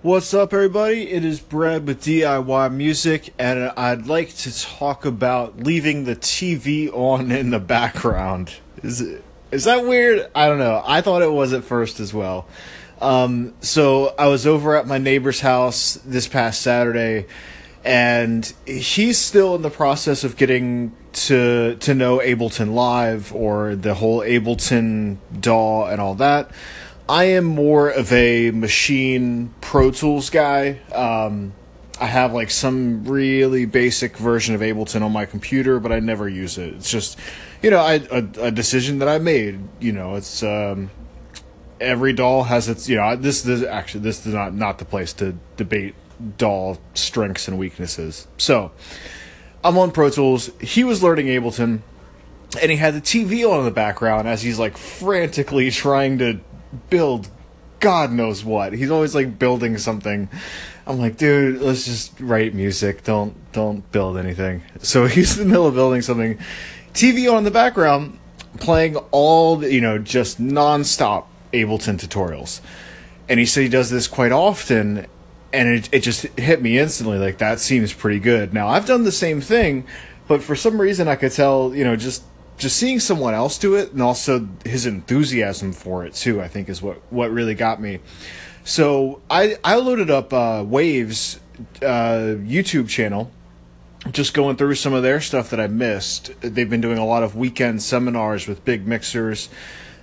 What's up, everybody? It is Brad with DIY Music, and I'd like to talk about leaving the TV on in the background. Is it, is that weird? I don't know. I thought it was at first as well. Um, so I was over at my neighbor's house this past Saturday, and he's still in the process of getting to to know Ableton Live or the whole Ableton DAW and all that. I am more of a machine Pro Tools guy. Um, I have like some really basic version of Ableton on my computer, but I never use it. It's just, you know, I, a, a decision that I made. You know, it's um, every DAW has its. You know, this this actually this is not not the place to debate DAW strengths and weaknesses. So, I'm on Pro Tools. He was learning Ableton, and he had the TV on in the background as he's like frantically trying to build God knows what. He's always like building something. I'm like, dude, let's just write music. Don't don't build anything. So he's in the middle of building something. TV on the background, playing all the, you know, just nonstop Ableton tutorials. And he said he does this quite often and it it just hit me instantly like that seems pretty good. Now, I've done the same thing, but for some reason I could tell, you know, just just seeing someone else do it and also his enthusiasm for it too i think is what what really got me. So i i loaded up uh, waves uh, youtube channel just going through some of their stuff that i missed. They've been doing a lot of weekend seminars with big mixers.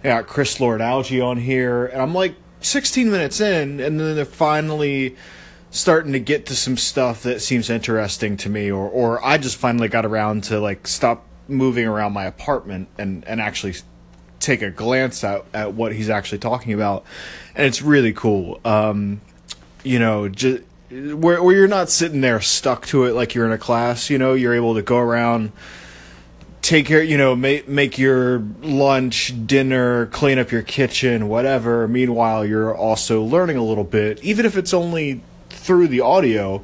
Got chris lord alge on here and i'm like 16 minutes in and then they're finally starting to get to some stuff that seems interesting to me or or i just finally got around to like stop moving around my apartment and, and actually take a glance at, at what he's actually talking about. And it's really cool. Um, you know, just where, where you're not sitting there stuck to it like you're in a class, you know, you're able to go around, take care, you know, make, make your lunch, dinner, clean up your kitchen, whatever. Meanwhile, you're also learning a little bit, even if it's only through the audio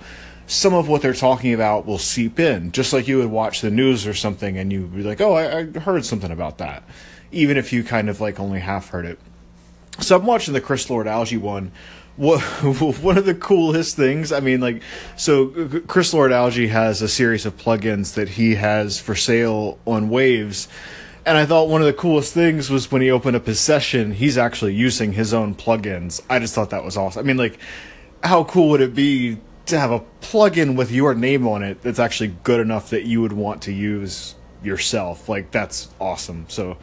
some of what they're talking about will seep in, just like you would watch the news or something and you'd be like, oh, I, I heard something about that, even if you kind of like only half heard it. So I'm watching the Chris Lord Alge one. One of the coolest things? I mean, like, so Chris Lord Alge has a series of plugins that he has for sale on Waves, and I thought one of the coolest things was when he opened up his session, he's actually using his own plugins. I just thought that was awesome. I mean, like, how cool would it be to have a plugin with your name on it that's actually good enough that you would want to use yourself. Like that's awesome. So,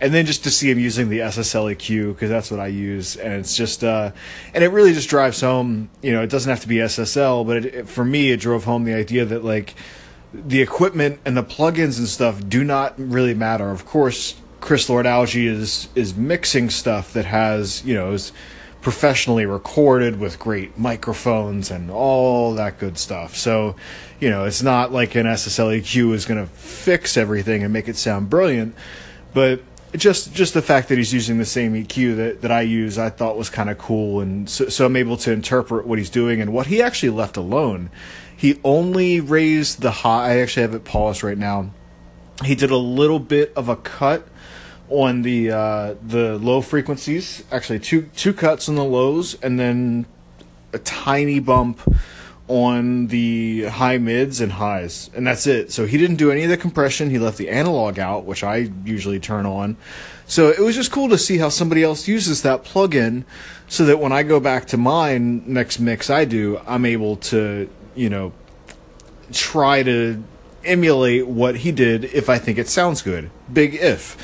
and then just to see him using the SSL EQ because that's what I use, and it's just uh, and it really just drives home. You know, it doesn't have to be SSL, but it, it, for me, it drove home the idea that like the equipment and the plugins and stuff do not really matter. Of course, Chris Lord Alge is is mixing stuff that has you know is professionally recorded with great microphones and all that good stuff. So, you know, it's not like an SSL EQ is going to fix everything and make it sound brilliant, but just just the fact that he's using the same EQ that, that I use, I thought was kind of cool, and so, so I'm able to interpret what he's doing and what he actually left alone. He only raised the high. I actually have it paused right now. He did a little bit of a cut on the uh, the low frequencies. Actually, two two cuts on the lows, and then a tiny bump on the high mids and highs, and that's it. So he didn't do any of the compression. He left the analog out, which I usually turn on. So it was just cool to see how somebody else uses that plugin, so that when I go back to mine next mix I do, I'm able to you know try to emulate what he did if I think it sounds good. Big if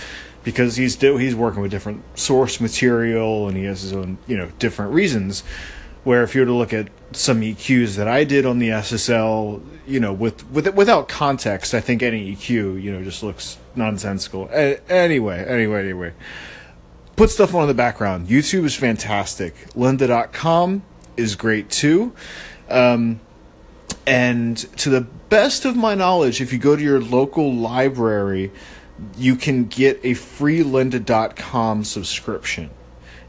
because he's do, he's working with different source material and he has his own you know different reasons. Where if you were to look at some EQs that I did on the SSL, you know, with with without context, I think any EQ you know just looks nonsensical. A- anyway, anyway, anyway. Put stuff on in the background. YouTube is fantastic. Lynda.com is great too. Um, and to the best of my knowledge, if you go to your local library, you can get a free lynda.com subscription.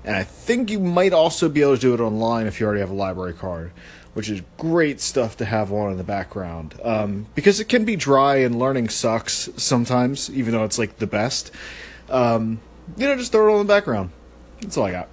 And I think you might also be able to do it online if you already have a library card, which is great stuff to have on in the background. Um, because it can be dry and learning sucks sometimes, even though it's like the best. Um, you know, just throw it on the background. That's all I got.